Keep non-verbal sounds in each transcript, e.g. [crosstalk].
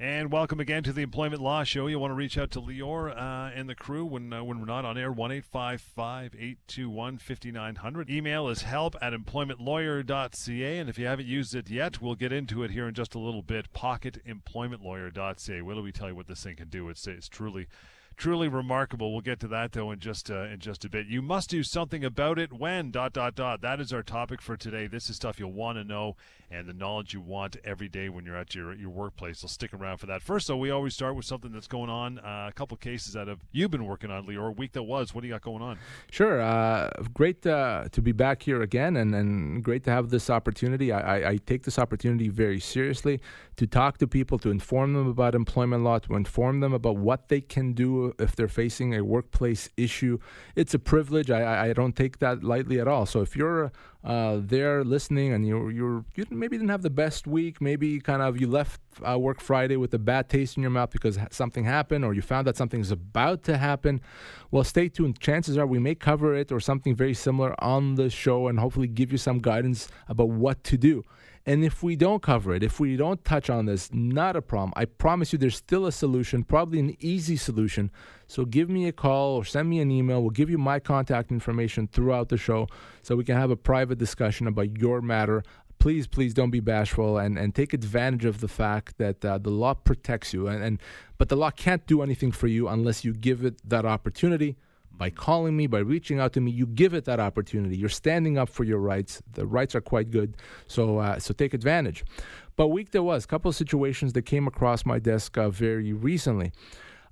And welcome again to the Employment Law Show. You want to reach out to Lior uh, and the crew when uh, when we're not on air, 1 821 5900. Email is help at employmentlawyer.ca. And if you haven't used it yet, we'll get into it here in just a little bit. Pocketemploymentlawyer.ca. Will we tell you what this thing can do? It's, it's truly truly remarkable. We'll get to that though in just uh, in just a bit. You must do something about it when dot dot dot. That is our topic for today. This is stuff you'll want to know and the knowledge you want every day when you're at your your workplace. So stick around for that. First, though, we always start with something that's going on. Uh, a couple cases that have you've been working on, Lior. Week that was. What do you got going on? Sure. Uh, great uh, to be back here again, and, and great to have this opportunity. I, I, I take this opportunity very seriously to talk to people, to inform them about employment law, to inform them about what they can do if they're facing a workplace issue. It's a privilege. I, I don't take that lightly at all. So if you're uh, there listening and you're, you're, you maybe didn't have the best week, maybe kind of you left uh, work Friday with a bad taste in your mouth because something happened or you found that something's about to happen, well, stay tuned. Chances are we may cover it or something very similar on the show and hopefully give you some guidance about what to do. And if we don't cover it, if we don't touch on this, not a problem. I promise you there's still a solution, probably an easy solution. So give me a call or send me an email. We'll give you my contact information throughout the show so we can have a private discussion about your matter. Please, please don't be bashful and, and take advantage of the fact that uh, the law protects you. And, and but the law can't do anything for you unless you give it that opportunity by calling me, by reaching out to me, you give it that opportunity. You're standing up for your rights. The rights are quite good, so uh, so take advantage. But week there was a couple of situations that came across my desk uh, very recently.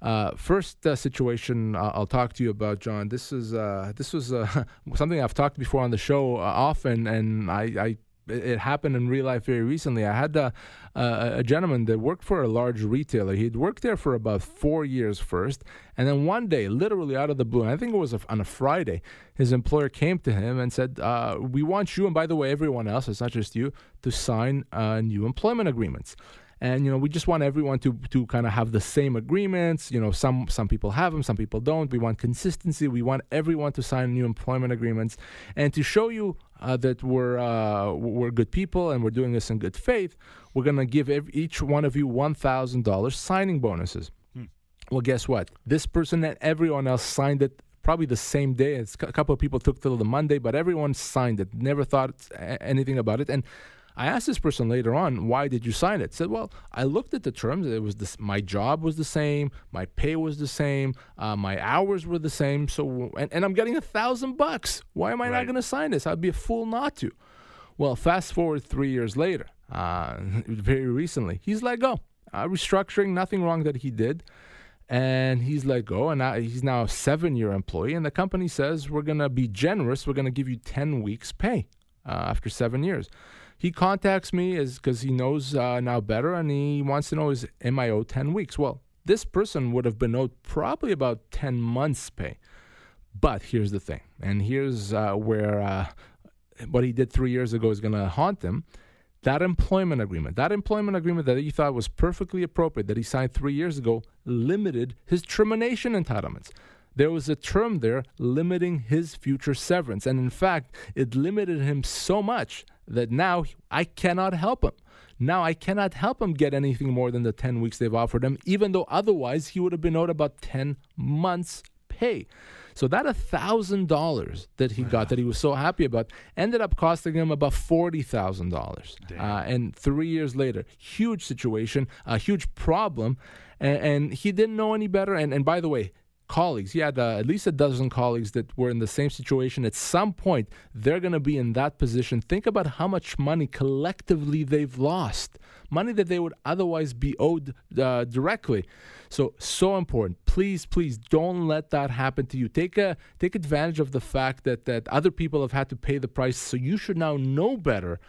Uh, first uh, situation uh, I'll talk to you about, John. This is uh, this was [laughs] something I've talked before on the show often, and I, I it happened in real life very recently. I had a, a, gentleman that worked for a large retailer. He'd worked there for about four years first, and then one day, literally out of the blue, I think it was on a Friday, his employer came to him and said, uh, "We want you, and by the way, everyone else, it's not just you, to sign uh, new employment agreements." And you know we just want everyone to to kind of have the same agreements you know some some people have them some people don't we want consistency we want everyone to sign new employment agreements and to show you uh, that we're uh, we're good people and we're doing this in good faith, we're going to give every, each one of you one thousand dollars signing bonuses. Hmm. Well, guess what? This person and everyone else signed it probably the same day. It's a couple of people took till the Monday, but everyone signed it. Never thought anything about it, and I asked this person later on, why did you sign it? Said, well, I looked at the terms. It was this, my job was the same, my pay was the same, uh, my hours were the same. So, and, and I'm getting a thousand bucks. Why am I right. not going to sign this? I'd be a fool not to. Well, fast forward three years later, uh, [laughs] very recently, he's let go. Uh, restructuring, nothing wrong that he did and he's let go and he's now a seven year employee and the company says we're going to be generous we're going to give you 10 weeks pay uh, after seven years he contacts me is because he knows uh, now better and he wants to know is am I owed 10 weeks? Well, this person would have been owed probably about 10 months' pay. But here's the thing, and here's uh, where uh, what he did three years ago is going to haunt him. That employment agreement, that employment agreement that he thought was perfectly appropriate that he signed three years ago, limited his termination entitlements there was a term there limiting his future severance. And in fact, it limited him so much that now I cannot help him. Now I cannot help him get anything more than the 10 weeks they've offered him, even though otherwise he would have been owed about 10 months' pay. So that $1,000 that he got that he was so happy about ended up costing him about $40,000. Uh, and three years later, huge situation, a huge problem. And, and, he didn't know any better. And, and by the way, colleagues. He had at least a dozen colleagues that were in the same situation. At some point, they're going to be in that position. Think about how much money collectively they've lost, money that they would otherwise be owed uh, directly. So, so important. Please, please don't let that happen to you. Take a take advantage of the fact that that other people have had to pay the price. So you should now know better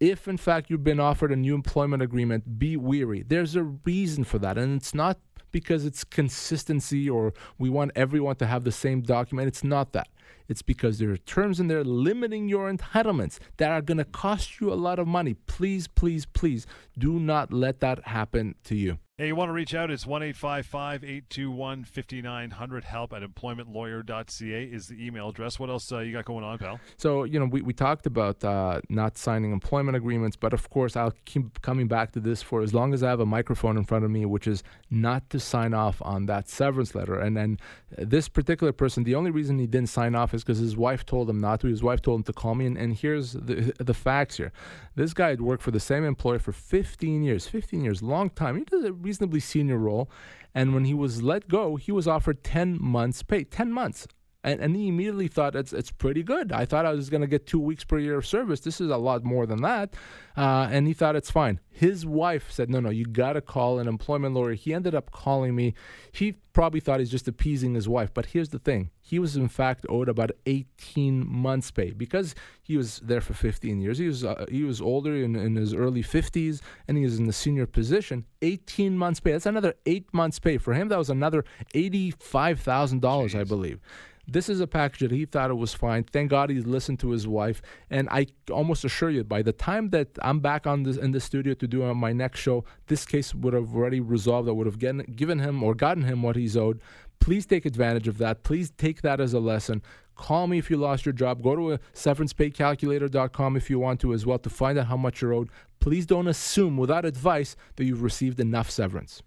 if in fact you've been offered a new employment agreement, be weary. There's a reason for that, and it's not because it's consistency or we want everyone to have the same document. It's not that. It's because there are terms in there limiting your entitlements that are going to cost you a lot of money. Please, please, please do not let that happen to you. Hey, you want to reach out? It's 1 821 5900. Help at employmentlawyer.ca is the email address. What else uh, you got going on, pal? So, you know, we, we talked about uh, not signing employment agreements, but of course, I'll keep coming back to this for as long as I have a microphone in front of me, which is not to sign off on that severance letter. And then this particular person, the only reason he didn't sign off is because his wife told him not to. His wife told him to call me. And, and here's the, the facts here this guy had worked for the same employer for 15 years, 15 years, long time. He does reasonably senior role. And when he was let go, he was offered 10 months' pay. 10 months. And, and he immediately thought it's it's pretty good. I thought I was going to get two weeks per year of service. This is a lot more than that, uh, and he thought it's fine. His wife said, "No, no, you got to call an employment lawyer." He ended up calling me. He probably thought he's just appeasing his wife, but here's the thing: he was in fact owed about 18 months' pay because he was there for 15 years. He was uh, he was older in, in his early 50s, and he was in the senior position. 18 months' pay. That's another eight months' pay for him. That was another eighty-five thousand dollars, I believe. This is a package that he thought it was fine. Thank God he listened to his wife. And I almost assure you, by the time that I'm back on this, in the studio to do my next show, this case would have already resolved. I would have getting, given him or gotten him what he's owed. Please take advantage of that. Please take that as a lesson. Call me if you lost your job. Go to uh, severancepaycalculator.com if you want to as well to find out how much you're owed. Please don't assume without advice that you've received enough severance.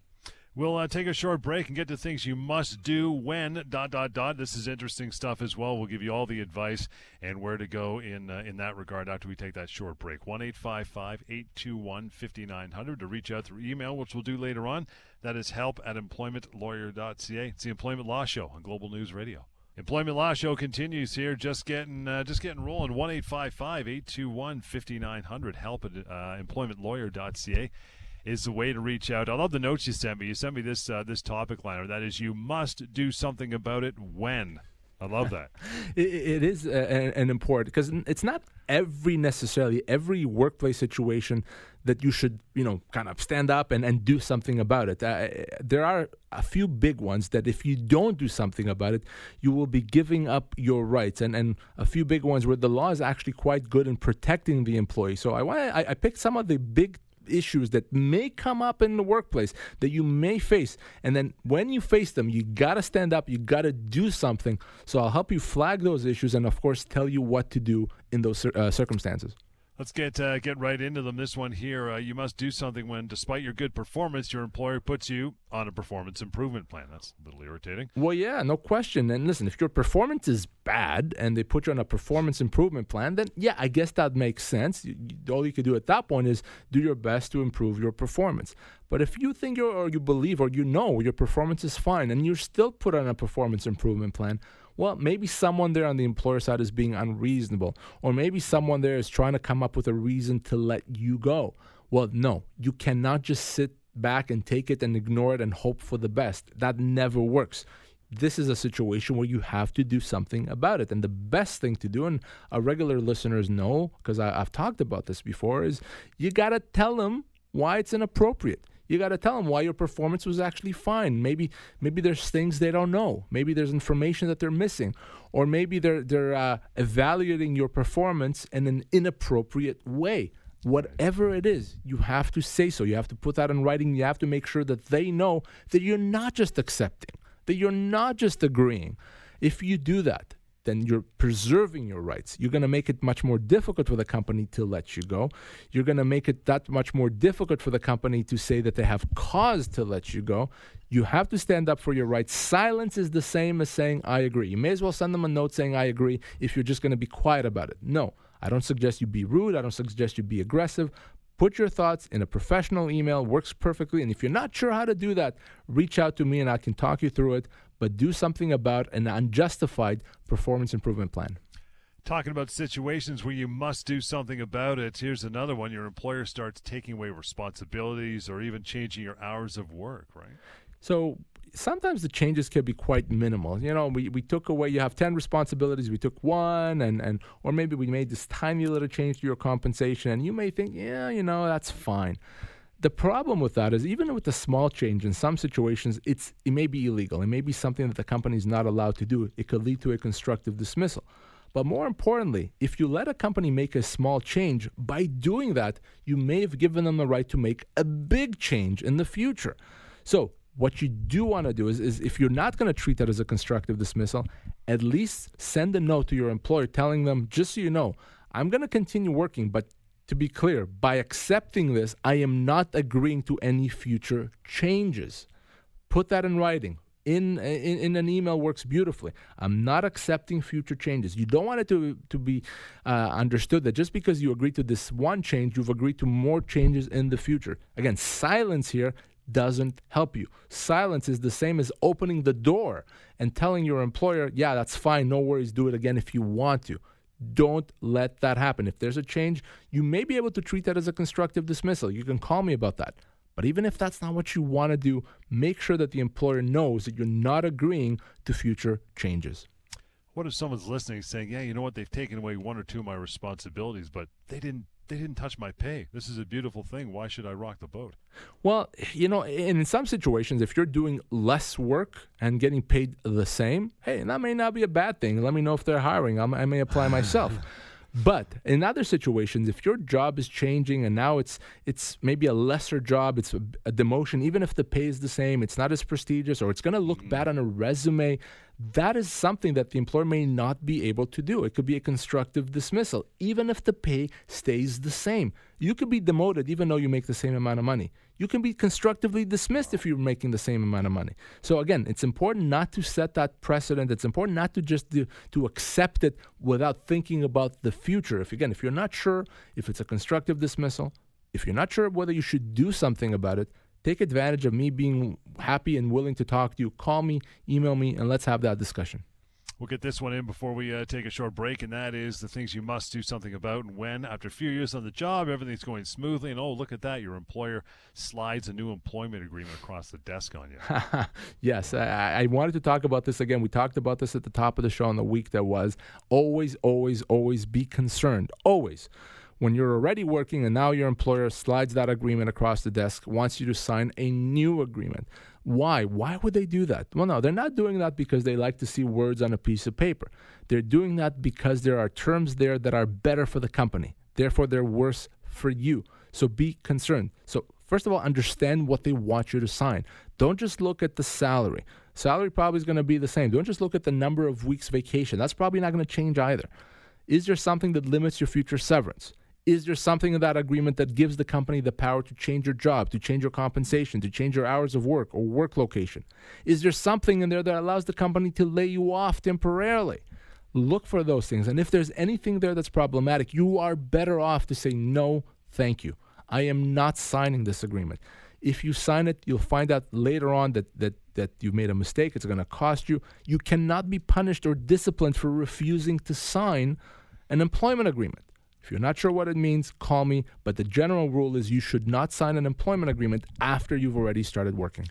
We'll uh, take a short break and get to things you must do when dot dot dot. This is interesting stuff as well. We'll give you all the advice and where to go in uh, in that regard after we take that short break. One eight five five eight two one fifty nine hundred to reach out through email, which we'll do later on. That is help at employmentlawyer.ca. It's the Employment Law Show on Global News Radio. Employment Law Show continues here. Just getting uh, just getting rolling. One eight five five eight two one fifty nine hundred. Help at uh, employmentlawyer.ca is the way to reach out. I love the notes you sent me. You sent me this uh, this topic liner. That is, you must do something about it when. I love that. [laughs] it, it is an, an important because it's not every necessarily every workplace situation that you should you know kind of stand up and, and do something about it. Uh, there are a few big ones that if you don't do something about it, you will be giving up your rights, and and a few big ones where the law is actually quite good in protecting the employee. So I want I, I picked some of the big issues that may come up in the workplace that you may face. And then when you face them, you got to stand up, you got to do something. So I'll help you flag those issues and, of course, tell you what to do in those uh, circumstances. Let's get uh, get right into them. This one here, uh, you must do something when, despite your good performance, your employer puts you on a performance improvement plan. That's a little irritating. Well, yeah, no question. And listen, if your performance is bad and they put you on a performance improvement plan, then yeah, I guess that makes sense. All you can do at that point is do your best to improve your performance. But if you think or you believe or you know your performance is fine and you're still put on a performance improvement plan, well, maybe someone there on the employer side is being unreasonable, or maybe someone there is trying to come up with a reason to let you go. Well, no, you cannot just sit back and take it and ignore it and hope for the best. That never works. This is a situation where you have to do something about it. And the best thing to do, and our regular listeners know, because I've talked about this before, is you got to tell them why it's inappropriate you got to tell them why your performance was actually fine. Maybe maybe there's things they don't know. Maybe there's information that they're missing, or maybe they're they're uh, evaluating your performance in an inappropriate way. Whatever it is, you have to say so. You have to put that in writing. You have to make sure that they know that you're not just accepting, that you're not just agreeing. If you do that, then you're preserving your rights. You're going to make it much more difficult for the company to let you go. You're going to make it that much more difficult for the company to say that they have cause to let you go. You have to stand up for your rights. Silence is the same as saying, I agree. You may as well send them a note saying, I agree, if you're just going to be quiet about it. No, I don't suggest you be rude. I don't suggest you be aggressive. Put your thoughts in a professional email, works perfectly. And if you're not sure how to do that, reach out to me and I can talk you through it. But do something about an unjustified performance improvement plan. Talking about situations where you must do something about it, here's another one. Your employer starts taking away responsibilities or even changing your hours of work, right? So sometimes the changes can be quite minimal. You know, we, we took away, you have 10 responsibilities, we took one, and, and or maybe we made this tiny little change to your compensation, and you may think, yeah, you know, that's fine. The problem with that is even with a small change, in some situations, it's it may be illegal. It may be something that the company is not allowed to do. It could lead to a constructive dismissal. But more importantly, if you let a company make a small change, by doing that, you may have given them the right to make a big change in the future. So, what you do want to do is, is if you're not going to treat that as a constructive dismissal, at least send a note to your employer telling them, just so you know, I'm going to continue working, but to be clear, by accepting this, I am not agreeing to any future changes. Put that in writing in, in, in an email works beautifully. I'm not accepting future changes. You don't want it to to be uh, understood that just because you agree to this one change, you've agreed to more changes in the future. Again, silence here doesn't help you. Silence is the same as opening the door and telling your employer, "Yeah, that's fine. No worries. Do it again if you want to." Don't let that happen. If there's a change, you may be able to treat that as a constructive dismissal. You can call me about that. But even if that's not what you want to do, make sure that the employer knows that you're not agreeing to future changes. What if someone's listening saying, "Yeah, you know what? They've taken away one or two of my responsibilities, but they didn't they didn't touch my pay. This is a beautiful thing. Why should I rock the boat?" Well, you know, in some situations if you're doing less work and getting paid the same, hey, that may not be a bad thing. Let me know if they're hiring. I'm, i may apply myself. [laughs] But in other situations, if your job is changing and now it's it's maybe a lesser job, it's a, a demotion, even if the pay is the same, it's not as prestigious, or it's going to look mm. bad on a resume that is something that the employer may not be able to do. It could be a constructive dismissal, even if the pay stays the same. You could be demoted even though you make the same amount of money. You can be constructively dismissed if you're making the same amount of money. So again, it's important not to set that precedent. It's important not to just do, to accept it without thinking about the future. If again, if you're not sure if it's a constructive dismissal, if you're not sure whether you should do something about it, Take advantage of me being happy and willing to talk to you. Call me, email me, and let's have that discussion. We'll get this one in before we uh, take a short break, and that is the things you must do something about. And when, after a few years on the job, everything's going smoothly, and oh, look at that, your employer slides a new employment agreement across the desk on you. [laughs] yes, I, I wanted to talk about this again. We talked about this at the top of the show on the week that was. Always, always, always be concerned. Always when you're already working and now your employer slides that agreement across the desk, wants you to sign a new agreement. Why? Why would they do that? Well, no, they're not doing that because they like to see words on a piece of paper. They're doing that because there are terms there that are better for the company. Therefore, they're worse for you. So be concerned. So, first of all, understand what they want you to sign. Don't just look at the salary. Salary probably is going to be the same. Don't just look at the number of weeks vacation. That's probably not going to change either. Is there something that limits your future severance? Is there something in that agreement that gives the company the power to change your job, to change your compensation, to change your hours of work or work location? Is there something in there that allows the company to lay you off temporarily? Look for those things. And if there's anything there that's problematic, you are better off to say, no, thank you. I am not signing this agreement. If you sign it, you'll find out later on that, that, that you made a mistake. It's going to cost you. You cannot be punished or disciplined for refusing to sign an employment agreement. If you're not sure what it means, call me. But the general rule is you should not sign an employment agreement after you've already started working.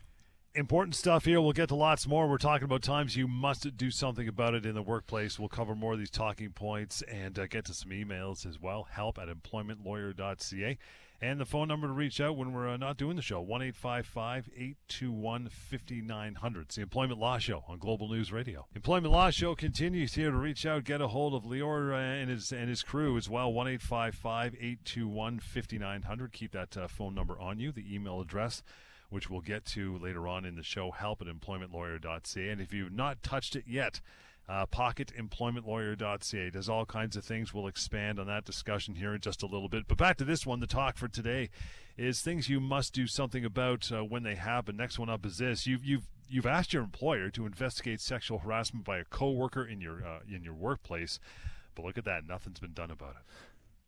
Important stuff here. We'll get to lots more. We're talking about times you must do something about it in the workplace. We'll cover more of these talking points and uh, get to some emails as well. Help at employmentlawyer.ca. And the phone number to reach out when we're uh, not doing the show, 1 821 5900. It's the Employment Law Show on Global News Radio. Employment Law Show continues here to reach out, get a hold of Lior uh, and, his, and his crew as well, 1 821 5900. Keep that uh, phone number on you, the email address which we'll get to later on in the show, help at employmentlawyer.ca. And if you've not touched it yet, uh, pocketemploymentlawyer.ca does all kinds of things. We'll expand on that discussion here in just a little bit. But back to this one. The talk for today is things you must do something about uh, when they happen. Next one up is this: you've you've you've asked your employer to investigate sexual harassment by a coworker in your uh, in your workplace, but look at that, nothing's been done about it.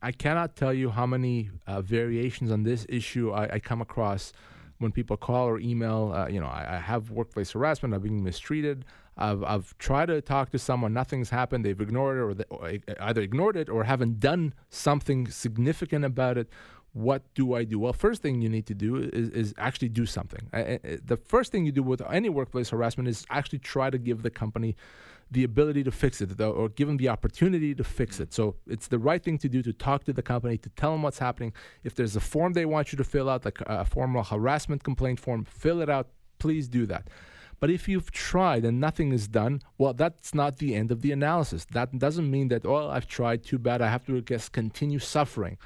I cannot tell you how many uh, variations on this issue I, I come across when people call or email, uh, you know, I, I, have workplace harassment, I've been mistreated. I've, I've tried to talk to someone, nothing's happened. They've ignored it, or, or either ignored it or haven't done something significant about it. what do I do? Well, first thing you need to do is, is actually do something. the first thing you do with any workplace harassment is actually try to give the company the ability to fix it or give them the opportunity to fix it. So it's the right thing to do to talk to the company, to tell them what's happening. If there's a form they want you to fill out, like a formal harassment complaint form, fill it out. Please do that. But if you've tried and nothing is done, well, that's not the end of the analysis. That doesn't mean that, oh, I've tried, too bad, I have to, I guess, continue suffering.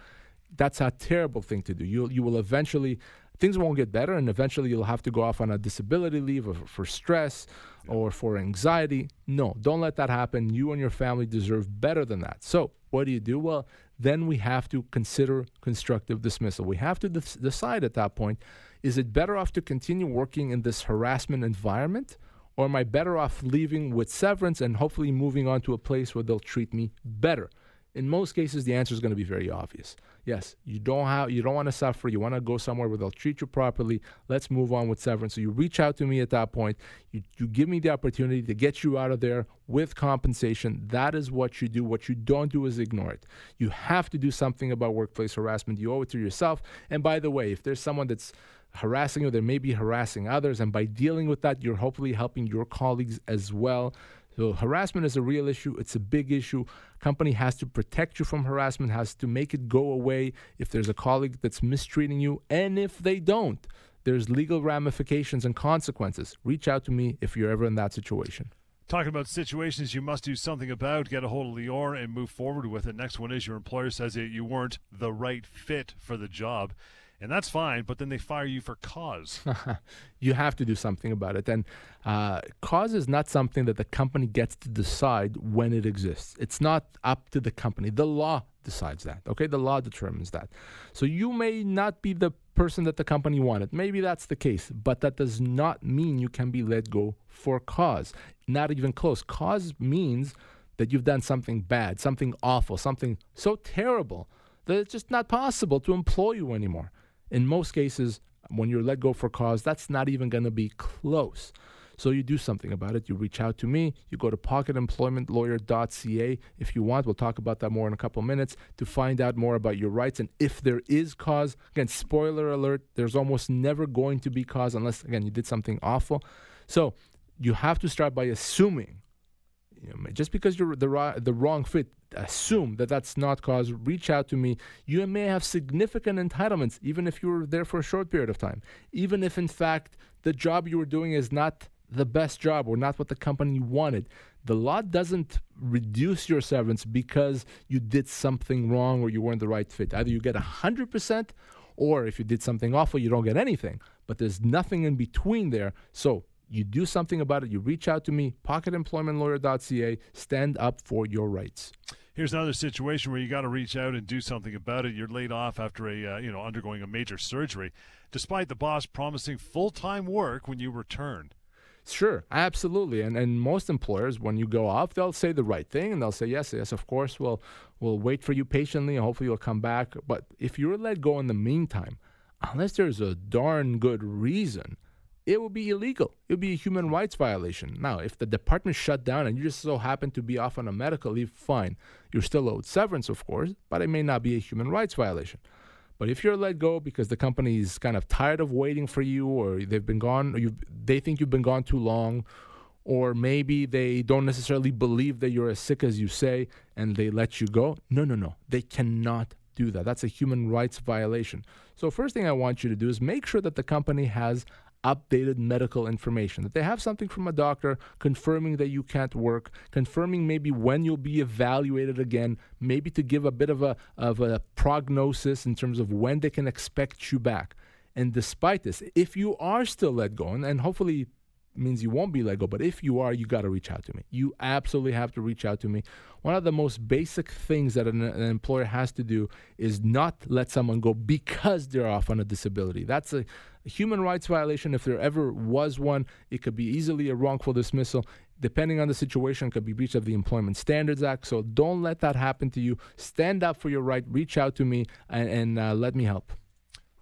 That's a terrible thing to do. You, you will eventually, things won't get better, and eventually you'll have to go off on a disability leave or for stress or for anxiety. No, don't let that happen. You and your family deserve better than that. So, what do you do? Well, then we have to consider constructive dismissal. We have to de- decide at that point is it better off to continue working in this harassment environment? Or am I better off leaving with severance and hopefully moving on to a place where they'll treat me better? In most cases, the answer is going to be very obvious. Yes, you don't have, you don't want to suffer. You want to go somewhere where they'll treat you properly. Let's move on with severance. So you reach out to me at that point. You, you give me the opportunity to get you out of there with compensation. That is what you do. What you don't do is ignore it. You have to do something about workplace harassment. You owe it to yourself. And by the way, if there's someone that's harassing you, they may be harassing others. And by dealing with that, you're hopefully helping your colleagues as well. So harassment is a real issue. It's a big issue. Company has to protect you from harassment, has to make it go away if there's a colleague that's mistreating you. And if they don't, there's legal ramifications and consequences. Reach out to me if you're ever in that situation. Talking about situations you must do something about, get a hold of Lior and move forward with it. Next one is your employer says that you weren't the right fit for the job and that's fine. But then they fire you for cause. [laughs] you have to do something about it, and uh, cause is not something that the company gets to decide when it exists. It's not up to the company. The law decides that. Okay, the law determines that. So you may not be the person that the company wanted. Maybe that's the case, but that does not mean you can be let go for cause. Not even close. Cause means that you've done something bad, something awful, something so terrible that it's just not possible to employ you anymore. In most cases, when you're let go for cause, that's not even going to be close. So you do something about it. You reach out to me. You go to pocketemploymentlawyer.ca if you want. We'll talk about that more in a couple minutes to find out more about your rights and if there is cause. Again, spoiler alert, there's almost never going to be cause unless, again, you did something awful. So you have to start by assuming you know, just because you're the, the wrong fit, assume that that's not cause. Reach out to me. You may have significant entitlements, even if you were there for a short period of time. Even if, in fact, the job you were doing is not the best job or not what the company wanted. The law doesn't reduce your severance because you did something wrong or you weren't the right fit. Either you get 100% or if you did something awful, you don't get anything. But there's nothing in between there. So you do something about it. You reach out to me, pocketemploymentlawyer.ca. Stand up for your rights. Here's another situation where you got to reach out and do something about it. You're laid off after a uh, you know undergoing a major surgery, despite the boss promising full time work when you returned. Sure, absolutely. And and most employers, when you go off, they'll say the right thing and they'll say, Yes, yes, of course, we'll we'll wait for you patiently and hopefully you'll come back. But if you're let go in the meantime, unless there's a darn good reason, it would be illegal. It would be a human rights violation. Now, if the department shut down and you just so happen to be off on a medical leave, fine. You're still owed severance, of course, but it may not be a human rights violation. But if you're let go because the company is kind of tired of waiting for you, or they've been gone, you they think you've been gone too long, or maybe they don't necessarily believe that you're as sick as you say, and they let you go. No, no, no. They cannot do that. That's a human rights violation. So, first thing I want you to do is make sure that the company has updated medical information, that they have something from a doctor confirming that you can't work, confirming maybe when you'll be evaluated again, maybe to give a bit of a, of a prognosis in terms of when they can expect you back. And despite this, if you are still let go, and, and hopefully means you won't be let go. But if you are, you got to reach out to me. You absolutely have to reach out to me. One of the most basic things that an, an, employer has to do is not let someone go because they're off on a disability. That's a, human rights violation. If there ever was one, it could be easily a wrongful dismissal. Depending on the situation, could be breach of the Employment Standards Act. So don't let that happen to you. Stand up for your right. Reach out to me and, and uh, let me help.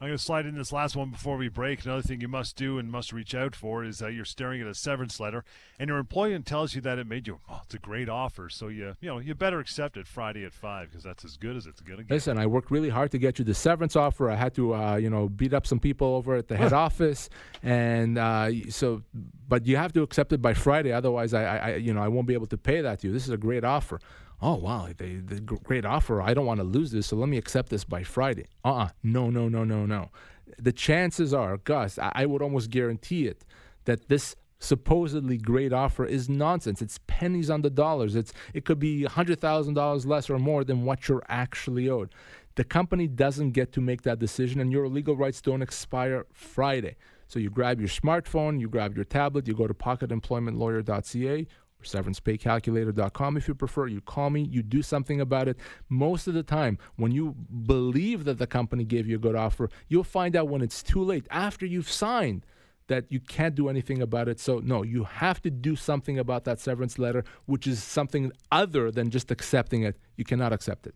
I'm going to slide in this last one before we break. Another thing you must do and must reach out for is that you're staring at a severance letter, and your employer tells you that it made you. Oh, it's a great offer, so you you know you better accept it Friday at five because that's as good as it's going to get. Listen, I worked really hard to get you the severance offer. I had to uh, you know beat up some people over at the head [laughs] office, and uh, so but you have to accept it by Friday. Otherwise, I, I you know I won't be able to pay that to you. This is a great offer oh wow, the great offer. I don't want to lose this, so let me accept this by Friday. Uh uh-uh. uh no, no, no, no, no. The chances are, Gus, I, I would almost guarantee it, that this supposedly great offer is nonsense. It's pennies on the dollars. It's it could be hundred thousand dollars less or more than what you're actually owed. The company doesn't get to make that decision, and your legal rights don't expire Friday. So you grab your smartphone, you grab your tablet, you go to pocketemploymentlawyer.ca severancepaycalculator.com if you prefer. You call me, you do something about it. Most of the time, when you believe that the company gave you a good offer, you'll find out when it's too late after you've signed that you can't do anything about it. So, no, you have to do something about that severance letter, which is something other than just accepting it. You cannot accept it.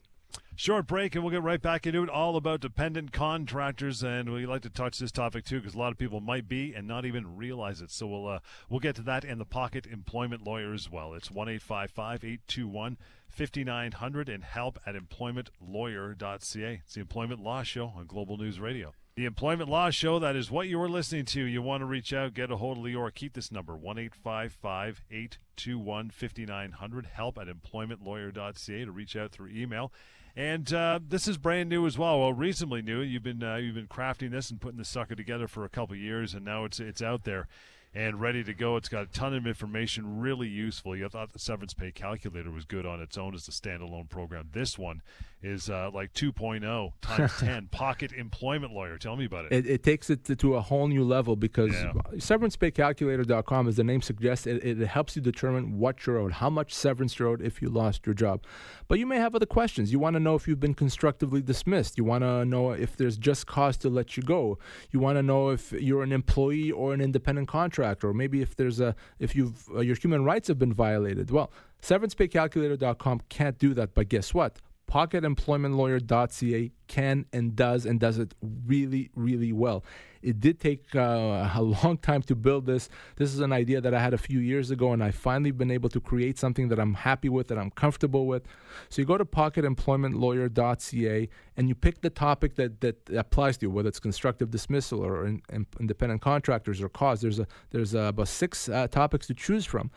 Short break, and we'll get right back into it. All about dependent contractors, and we like to touch this topic too, because a lot of people might be and not even realize it. So we'll uh, we'll get to that and the pocket employment lawyer as well. It's one eight five five eight two one fifty nine hundred and help at employmentlawyer.ca. It's the Employment Law Show on Global News Radio. The Employment Law Show, that is what you were listening to. You want to reach out, get a hold of Lior. Keep this number, 1 821 5900. Help at employmentlawyer.ca to reach out through email. And uh, this is brand new as well. Well, reasonably new. You've been uh, you've been crafting this and putting the sucker together for a couple years, and now it's it's out there and ready to go. It's got a ton of information, really useful. You thought the severance pay calculator was good on its own as a standalone program. This one is uh, like 2.0 times [laughs] 10 pocket employment lawyer. Tell me about it. It, it takes it to, to, a whole new level because yeah. severancepaycalculator.com as the name suggests it, it, helps you determine what you're owed how much severance you're owed if you lost your job. But you may have other questions. You want to know if you've been constructively dismissed. You want to know if there's just cause to let you go. You want to know if you're an employee or an independent contractor or maybe if there's a if you've uh, your human rights have been violated. Well severancepaycalculator.com can't do that but guess what pocketemploymentlawyer.ca can and does and does it really, really well. It did take uh, [laughs] a long time to build this. This is an idea that I had a few years ago, and I finally been able to create something that I'm happy with, that I'm comfortable with. So you go to pocketemploymentlawyer.ca and you pick the topic that, that applies to you, whether it's constructive dismissal or in, in, independent contractors or cause. There's a there's a, about six uh, topics to choose from,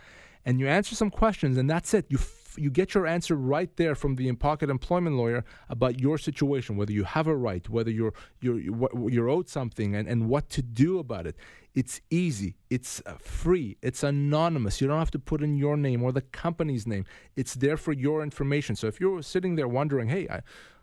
and you answer some questions, and that's it. You you get your answer right there from the in-pocket employment lawyer about your situation, whether you have a right, whether you're you're you're owed something, and, and what to do about it. It's easy. It's uh, free. It's anonymous. You don't have to put in your name or the company's name. It's there for your information. So if you're sitting there wondering, hey, I,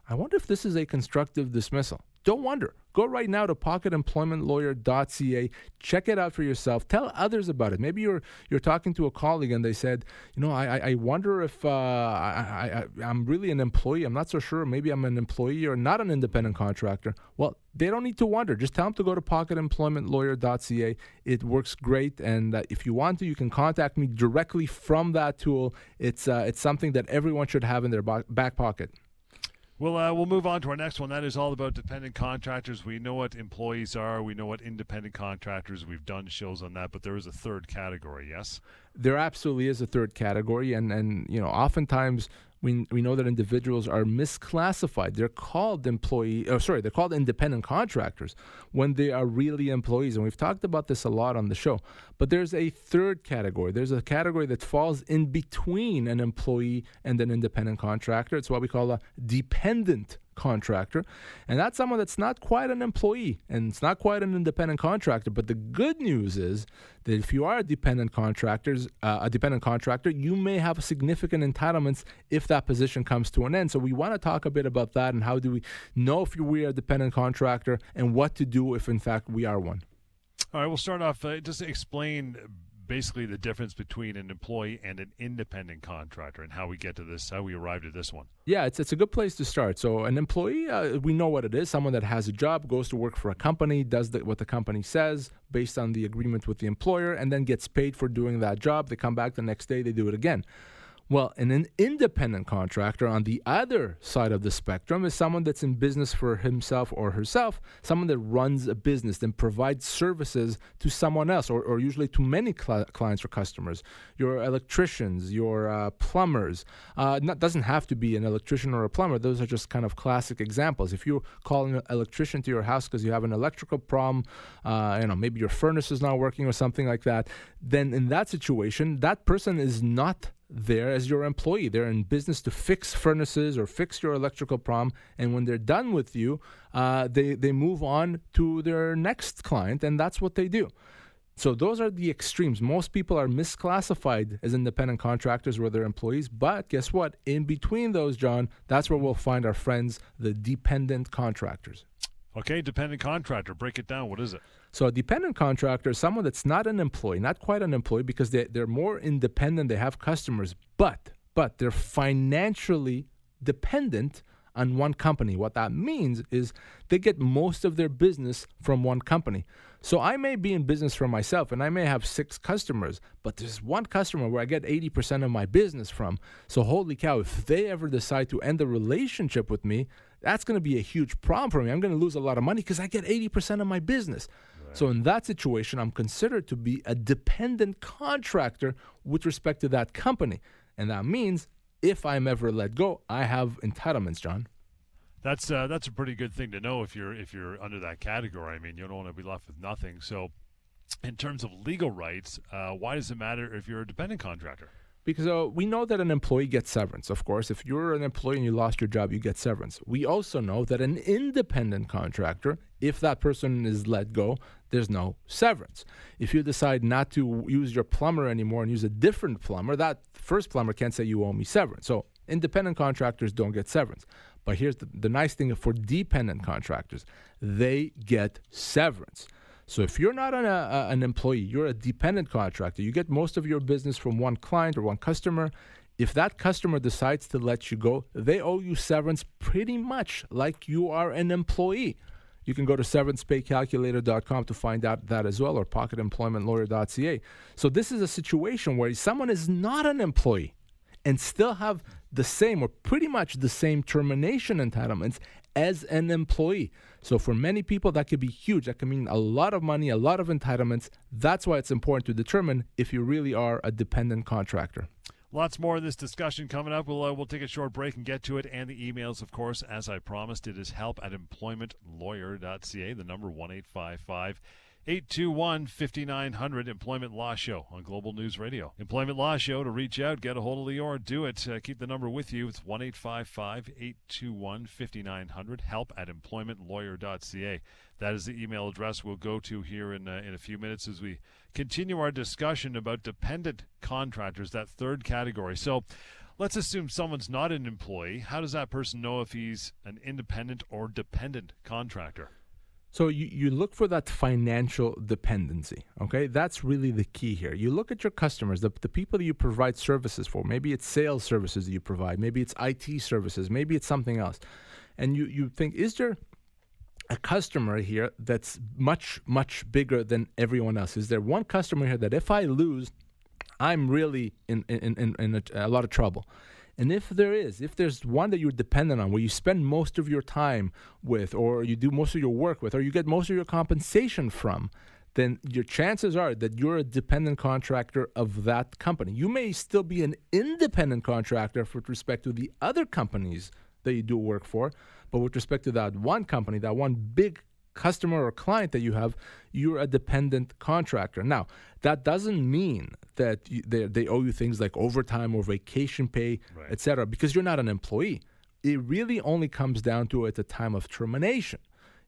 I wonder if this is a constructive dismissal. Don't wonder. Go right now to pocketemploymentlawyer.ca. Check it out for yourself. Tell others about it. Maybe you're you're talking to a colleague and they said, you know, I I wonder if uh, I, I I'm really an employee. I'm not so sure. Maybe I'm an employee or not an independent contractor. Well, they don't need to wonder. Just tell them to go to pocketemploymentlawyer.ca. It works great, and uh, if you want to, you can contact me directly from that tool. It's uh, it's something that everyone should have in their back pocket. We'll uh, we'll move on to our next one. That is all about dependent contractors. We know what employees are. We know what independent contractors. We've done shows on that, but there is a third category. Yes, there absolutely is a third category, and and you know, oftentimes we, we know that individuals are misclassified. They're called employee, oh, sorry, they're called independent contractors when they are really employees. And we've talked about this a lot on the show. But there's a third category. There's a category that falls in between an employee and an independent contractor. It's what we call a dependent contractor. And that's someone that's not quite an employee and it's not quite an independent contractor. But the good news is that if you are a dependent contractors, uh, a dependent contractor, you may have significant entitlements if that position comes to an end. So we want to talk a bit about that and how do we know if we are a dependent contractor and what to do if in fact we are one. All right, we'll start off. Uh, just explain basically the difference between an employee and an independent contractor and how we get to this, how we arrived at this one. Yeah, it's, it's a good place to start. So, an employee, uh, we know what it is someone that has a job, goes to work for a company, does the, what the company says based on the agreement with the employer, and then gets paid for doing that job. They come back the next day, they do it again. Well, and an independent contractor on the other side of the spectrum is someone that's in business for himself or herself, someone that runs a business and provides services to someone else, or, or usually to many cl- clients or customers. Your electricians, your uh, plumbers. Uh, not, doesn't have to be an electrician or a plumber. Those are just kind of classic examples. If you call an electrician to your house because you have an electrical problem, uh, you know maybe your furnace is not working or something like that, then in that situation, that person is not there as your employee. They're in business to fix furnaces or fix your electrical problem. And when they're done with you, uh, they, they move on to their next client, and that's what they do. So those are the extremes. Most people are misclassified as independent contractors where they're employees. But guess what? In between those, John, that's where we'll find our friends, the dependent contractors. Okay, dependent contractor. Break it down. What is it? So a dependent contractor is someone that's not an employee, not quite an employee, because they, they're more independent. They have customers, but but they're financially dependent on one company. What that means is they get most of their business from one company. So I may be in business for myself and I may have six customers, but there's one customer where I get 80% of my business from. So holy cow, if they ever decide to end the relationship with me, that's going to be a huge problem for me. I'm going to lose a lot of money because I get 80% of my business. So in that situation, I'm considered to be a dependent contractor with respect to that company. And that means if I'm ever let go, I have entitlements, John. That's uh, that's a pretty good thing to know if you're if you're under that category. I mean, you don't want to be left with nothing. So, in terms of legal rights, uh, why does it matter if you're a dependent contractor? Because uh, we know that an employee gets severance. Of course, if you're an employee and you lost your job, you get severance. We also know that an independent contractor, if that person is let go, there's no severance. If you decide not to use your plumber anymore and use a different plumber, that first plumber can't say you owe me severance. So independent contractors don't get severance. But here's the, the nice thing for dependent contractors they get severance. So if you're not an, an employee, you're a dependent contractor, you get most of your business from one client or one customer. If that customer decides to let you go, they owe you severance pretty much like you are an employee. You can go to severancepaycalculator.com to find out that as well, or pocketemploymentlawyer.ca. So this is a situation where someone is not an employee and still have the same or pretty much the same termination entitlements as an employee. So for many people, that could be huge. That could mean a lot of money, a lot of entitlements. That's why it's important to determine if you really are a dependent contractor. Lots more in this discussion coming up. We'll, uh, we'll take a short break and get to it. And the emails, of course, as I promised, it is help at employmentlawyer.ca, the number 1855 821 5900 Employment Law Show on Global News Radio. Employment Law Show to reach out, get a hold of Lior, do it. Uh, keep the number with you. It's 1 821 5900. Help at employmentlawyer.ca. That is the email address we'll go to here in, uh, in a few minutes as we continue our discussion about dependent contractors, that third category. So, let's assume someone's not an employee. How does that person know if he's an independent or dependent contractor? So you, you look for that financial dependency. Okay, that's really the key here. You look at your customers, the, the people that you provide services for. Maybe it's sales services that you provide. Maybe it's IT services. Maybe it's something else. And you, you think, is there a customer here that's much, much bigger than everyone else? Is there one customer here that if I lose, I'm really in, in, in, in a, a lot of trouble? And if there is, if there's one that you're dependent on, where you spend most of your time with, or you do most of your work with, or you get most of your compensation from, then your chances are that you're a dependent contractor of that company. You may still be an independent contractor with respect to the other companies that you do work for, but with respect to that one company, that one big customer or client that you have, you're a dependent contractor. Now, that doesn't mean that you, they, they owe you things like overtime or vacation pay, right. etc., because you're not an employee. It really only comes down to at the time of termination.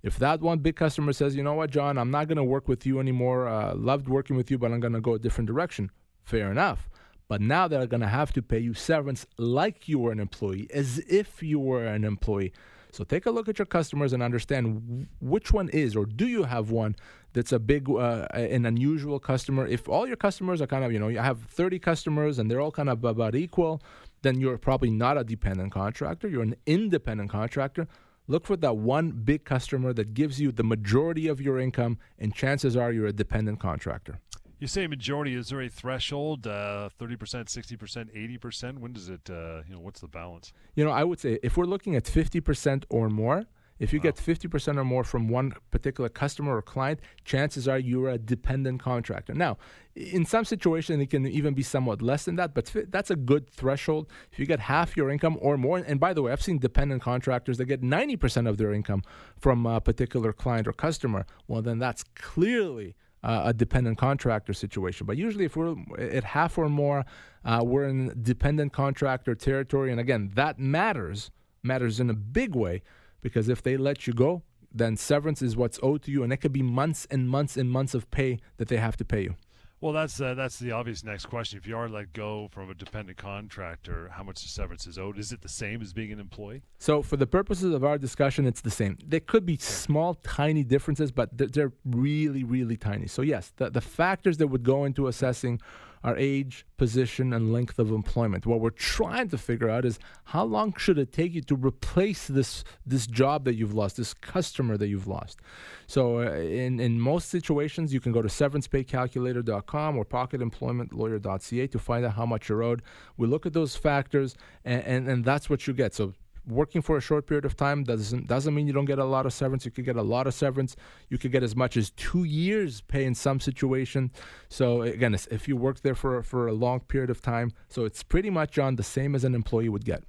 If that one big customer says, you know what, John, I'm not going to work with you anymore, uh, loved working with you, but I'm going to go a different direction, fair enough. But now they're going to have to pay you severance like you were an employee, as if you were an employee. So take a look at your customers and understand which one is, or do you have one that's a big, uh, an unusual customer? If all your customers are kind of, you know, you have 30 customers and they're all kind of about equal, then you're probably not a dependent contractor. You're an independent contractor. Look for that one big customer that gives you the majority of your income, and chances are you're a dependent contractor. You say majority. Is there a threshold? Uh, thirty percent, sixty percent, eighty percent. When does it? Uh, you know, what's the balance? You know, I would say if we're looking at fifty percent or more, if you Wow. get 50% or more from one particular customer or client, chances are you're a dependent contractor. Now, in some situations, it can even be somewhat less than that, but that's a good threshold. If you get half your income or more, and by the way, I've seen dependent contractors that get 90% of their income from a particular client or customer, well, then that's clearly uh, a dependent contractor situation. But usually, if we're at half or more, uh, we're in dependent contractor territory. And again, that matters, matters in a big way because if they let you go, then severance is what's owed to you, and it could be months and months and months of pay that they have to pay you. Well, that's uh, that's the obvious next question. If you are let go from a dependent contractor, how much the severance is owed? Is it the same as being an employee? So, for the purposes of our discussion, it's the same. There could be small, tiny differences, but they're, they're really, really tiny. So, yes, the, the factors that would go into assessing are age, position, and length of employment. What we're trying to figure out is how long should it take you to replace this this job that you've lost, this customer that you've lost. So, uh, in in most situations, you can go to severancepaycalculator.com or pocketemploymentlawyer.ca to find out how much you're owed. We look at those factors, and, and, and that's what you get. So, working for a short period of time doesn't doesn't mean you don't get a lot of severance. You could get a lot of severance. You could get as much as two years pay in some situation. So again, if you work there for for a long period of time, so it's pretty much on the same as an employee would get.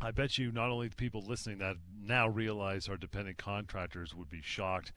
I bet you not only the people listening that now realize our dependent contractors would be shocked.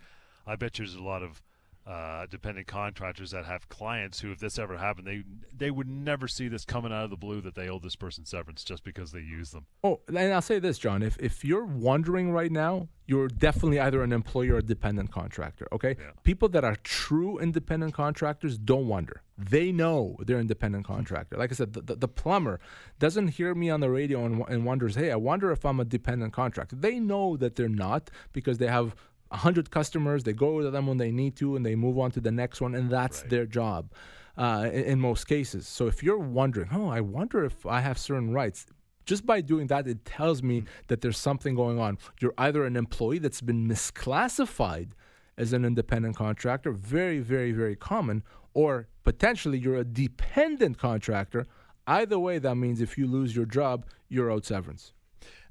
I bet you there's a lot of uh, dependent contractors that have clients who, if this ever happened, they they would never see this coming out of the blue that they owe this person severance just because they use them. Oh, and I'll say this, John. If if you're wondering right now, you're definitely either an employer or a dependent contractor. Okay, Yeah. people that are true independent contractors don't wonder. They know they're independent contractor. Like I said, the, the, the plumber doesn't hear me on the radio and, and wonders, "Hey, I wonder if I'm a dependent contractor." They know that they're not because they have. 100 customers, they go to them when they need to, and they move on to the next one, and that's Right. their job uh, in, in most cases. So if you're wondering, oh, I wonder if I have certain rights, just by doing that, it tells me that there's something going on. You're either an employee that's been misclassified as an independent contractor, very, very, very common, or potentially you're a dependent contractor. Either way, that means if you lose your job, you're owed severance.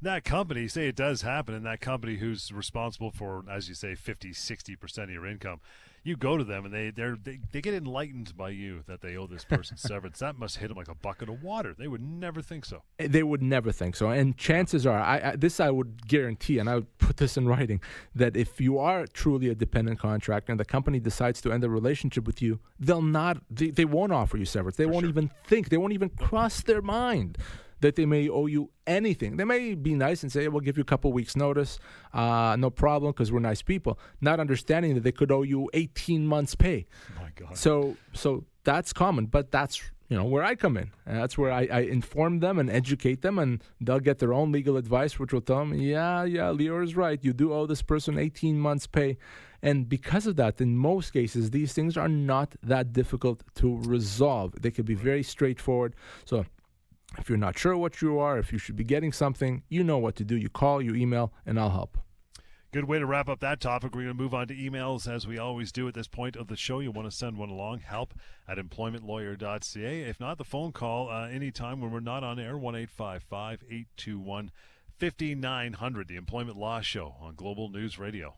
That company, say it does happen, and that company who's responsible for, as you say, 50, 60% of your income, you go to them and they, they're, they, they get enlightened by you that they owe this person [laughs] severance. That must hit them like a bucket of water. They would never think so. Eh, They would never think so. And chances are, I, I, this I would guarantee, and I would put this in writing, that if you are truly a dependent contractor and the company decides to end the relationship with you, they'll not, they, they won't offer you severance. They won't sure. even think, they won't even cross their mind that they may owe you anything. They may be nice and say, we'll give you a couple weeks' notice, uh, no problem, because we're nice people, not understanding that they could owe you 18 months' pay. My God. So so that's common, but that's you know where I come in. That's where I, I inform them and educate them, and they'll get their own legal advice, which will tell them, yeah, yeah, Lior is right. You do owe this person 18 months' pay, and because of that, in most cases, these things are not that difficult to resolve. They can be very straightforward. So. If you're not sure what you are, if you should be getting something, you know what to do. You call, you email, and I'll help. Good way to wrap up that topic. We're going to move on to emails as we always do at this point of the show. You want to send one along, help at employmentlawyer.ca. If not, the phone call uh, anytime when we're not on air, 1 821 5900, the Employment Law Show on Global News Radio.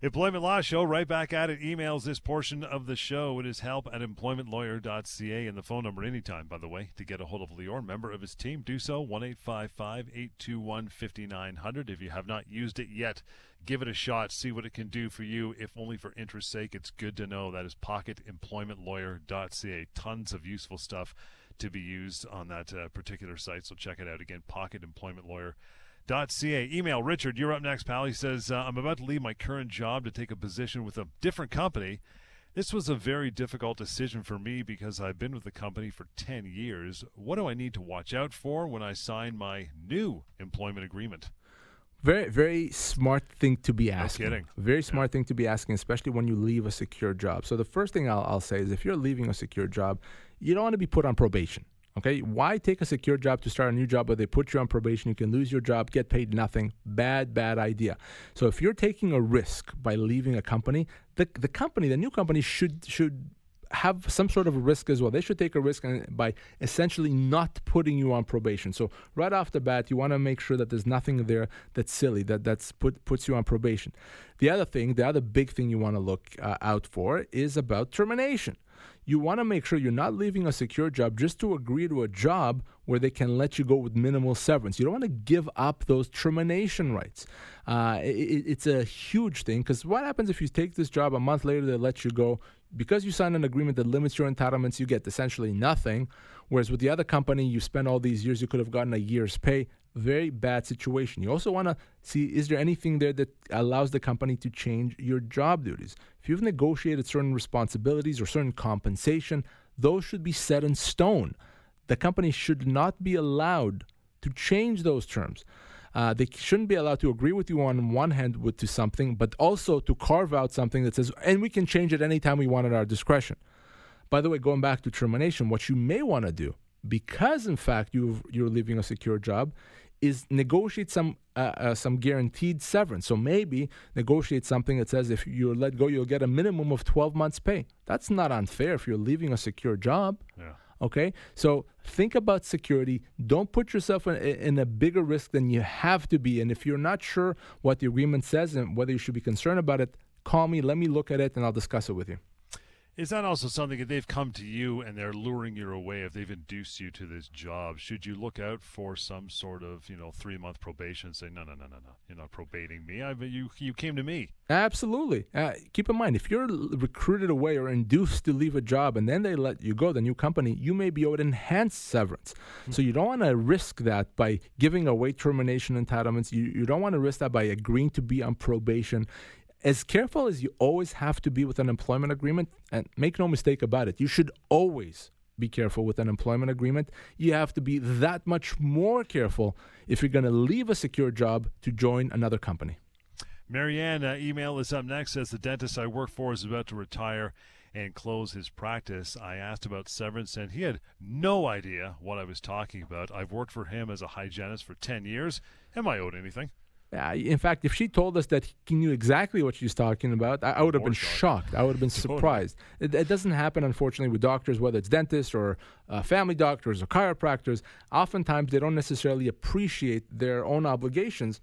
Employment Law Show, right back at it. Emails this portion of the show. It is help at employmentlawyer.ca and the phone number anytime, by the way, to get a hold of Lior, member of his team. Do so, 1 821 5900. If you have not used it yet, give it a shot, see what it can do for you. If only for interest's sake, it's good to know. That is pocketemploymentlawyer.ca. Tons of useful stuff to be used on that uh, particular site, so check it out again, pocketemploymentlawyer.ca. Email Richard, you're up next, pal. He says, uh, I'm about to leave my current job to take a position with a different company. This was a very difficult decision for me because I've been with the company for 10 years. What do I need to watch out for when I sign my new employment agreement? Very, very smart thing to be asking. kidding. Very smart thing to be asking, especially when you leave a secure job. So the first thing I'll, I'll say is, if you're leaving a secure job, you don't want to be put on probation. Okay, why take a secure job to start a new job where they put you on probation? You can lose your job, get paid nothing. Bad, bad idea. So if you're taking a risk by leaving a company, the the company, the new company should should have some sort of a risk as well. They should take a risk by essentially not putting you on probation. So right off the bat, you want to make sure that there's nothing there that's silly that that's put puts you on probation. The other thing, the other big thing you want to look uh, out for is about termination you want to make sure you're not leaving a secure job just to agree to a job where they can let you go with minimal severance. You don't want to give up those termination rights. Uh, it, it's a huge thing because what happens if you take this job a month later, they let you go? Because you sign an agreement that limits your entitlements, you get essentially nothing. Whereas with the other company, you spend all these years, you could have gotten a year's pay very bad situation. You also want to see is there anything there that allows the company to change your job duties? If you've negotiated certain responsibilities or certain compensation, those should be set in stone. The company should not be allowed to change those terms. Uh, they shouldn't be allowed to agree with you on one hand with to something, but also to carve out something that says, and we can change it anytime we want at our discretion. By the way, going back to termination, what you may want to do, because in fact you you're leaving a secure job, is negotiate some uh, uh, some guaranteed severance. So maybe negotiate something that says if you're let go, you'll get a minimum of 12 months pay. That's not unfair if you're leaving a secure job. Yeah. Okay, so think about security. Don't put yourself in, in, a bigger risk than you have to be. And if you're not sure what the agreement says and whether you should be concerned about it, call me. Let me look at it, and I'll discuss it with you. Is that also something that they've come to you and they're luring you away? If they've induced you to this job, should you look out for some sort of you know three month probation? Say no, no, no, no, no, you're not probating me. I you you came to me. Absolutely. Uh, keep in mind if you're recruited away or induced to leave a job and then they let you go, the new company, you may be owed enhanced severance. Mm-hmm. So you don't want to risk that by giving away termination entitlements. You you don't want to risk that by agreeing to be on probation as careful as you always have to be with an employment agreement, and make no mistake about it, you should always be careful with an employment agreement. You have to be that much more careful if you're going to leave a secure job to join another company. Marianne, uh, email is up next. Says the dentist I work for is about to retire and close his practice. I asked about severance, and he had no idea what I was talking about. I've worked for him as a hygienist for 10 years. Am I owed anything? Uh, in fact, if she told us that he knew exactly what she was talking about, I, I would have been shocked. I would have been [laughs] surprised. It, it, doesn't happen, unfortunately, with doctors, whether it's dentists or uh, family doctors or chiropractors. Oftentimes, they don't necessarily appreciate their own obligations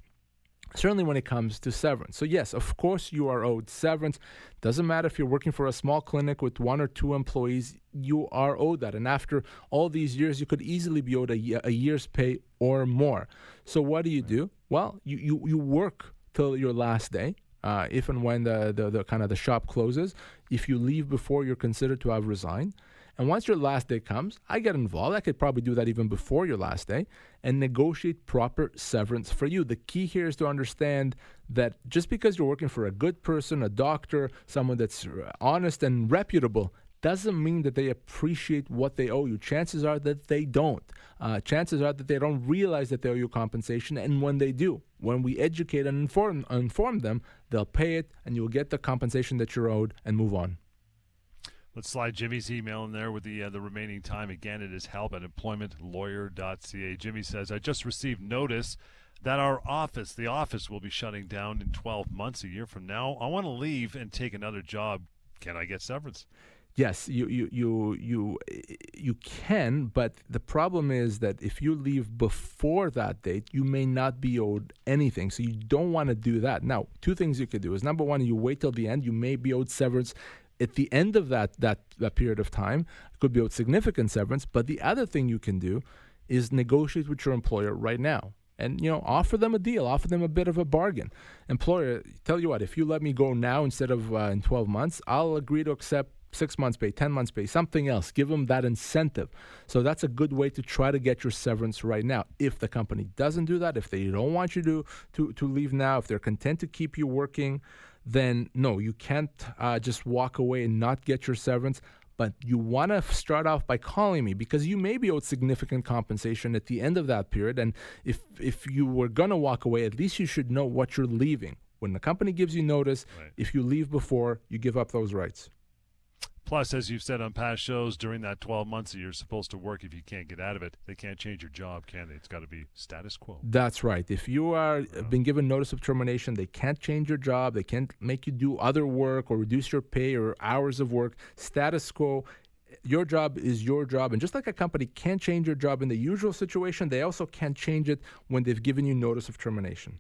certainly when it comes to severance. So, yes, of course, you are owed severance. Doesn't matter if you're working for a small clinic with one or two employees, you are owed that. And after all these years, you could easily be owed a, a year's pay or more. So, what do you do? Well, you, you, you work till your last day. Uh, if and when the, the, the kind of the shop closes, if you leave before you're considered to have resigned, and once your last day comes, I get involved. I could probably do that even before your last day and negotiate proper severance for you. The key here is to understand that just because you're working for a good person, a doctor, someone that's honest and reputable, doesn't mean that they appreciate what they owe you. Chances are that they don't. Uh, chances are that they don't realize that they owe you compensation. And when they do, when we educate and inform, inform them, they'll pay it and you'll get the compensation that you're owed and move on. Let's slide Jimmy's email in there with the uh, the remaining time. Again, it is help at employmentlawyer.ca. Jimmy says, I just received notice that our office, the office, will be shutting down in 12 months, a year from now. I want to leave and take another job. Can I get severance? Yes, you, you you you you can, but the problem is that if you leave before that date, you may not be owed anything. So you don't want to do that. Now, two things you could do is number one, you wait till the end. You may be owed severance at the end of that, that, that period of time, it could be a significant severance. But the other thing you can do is negotiate with your employer right now and you know offer them a deal offer them a bit of a bargain employer tell you what if you let me go now instead of uh, in 12 months i'll agree to accept six months pay 10 months pay something else give them that incentive so that's a good way to try to get your severance right now if the company doesn't do that if they don't want you to to, to leave now if they're content to keep you working then no, you can't uh, just walk away and not get your severance. But you want to start off by calling me because you may be owed significant compensation at the end of that period. And if if you were gonna walk away, at least you should know what you're leaving. When the company gives you notice, right. if you leave before, you give up those rights. Plus, as you've said on past shows, during that 12 months that you're supposed to work, if you can't get out of it, they can't change your job, can they? It's got to be status quo. That's right. If you are been given notice of termination, they can't change your job. They can't make you do other work or reduce your pay or hours of work. Status quo. Your job is your job, and just like a company can't change your job in the usual situation, they also can't change it when they've given you notice of termination.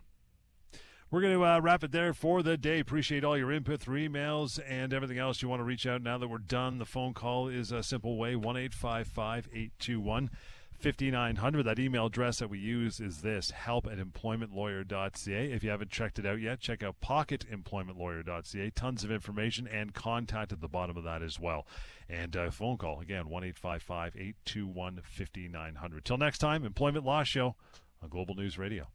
We're going to uh, wrap it there for the day. Appreciate all your input through emails and everything else you want to reach out. Now that we're done, the phone call is a simple way 1 821 5900. That email address that we use is this help at employmentlawyer.ca. If you haven't checked it out yet, check out pocketemploymentlawyer.ca. Tons of information and contact at the bottom of that as well. And uh, phone call again 1 821 5900. Till next time, Employment Law Show on Global News Radio.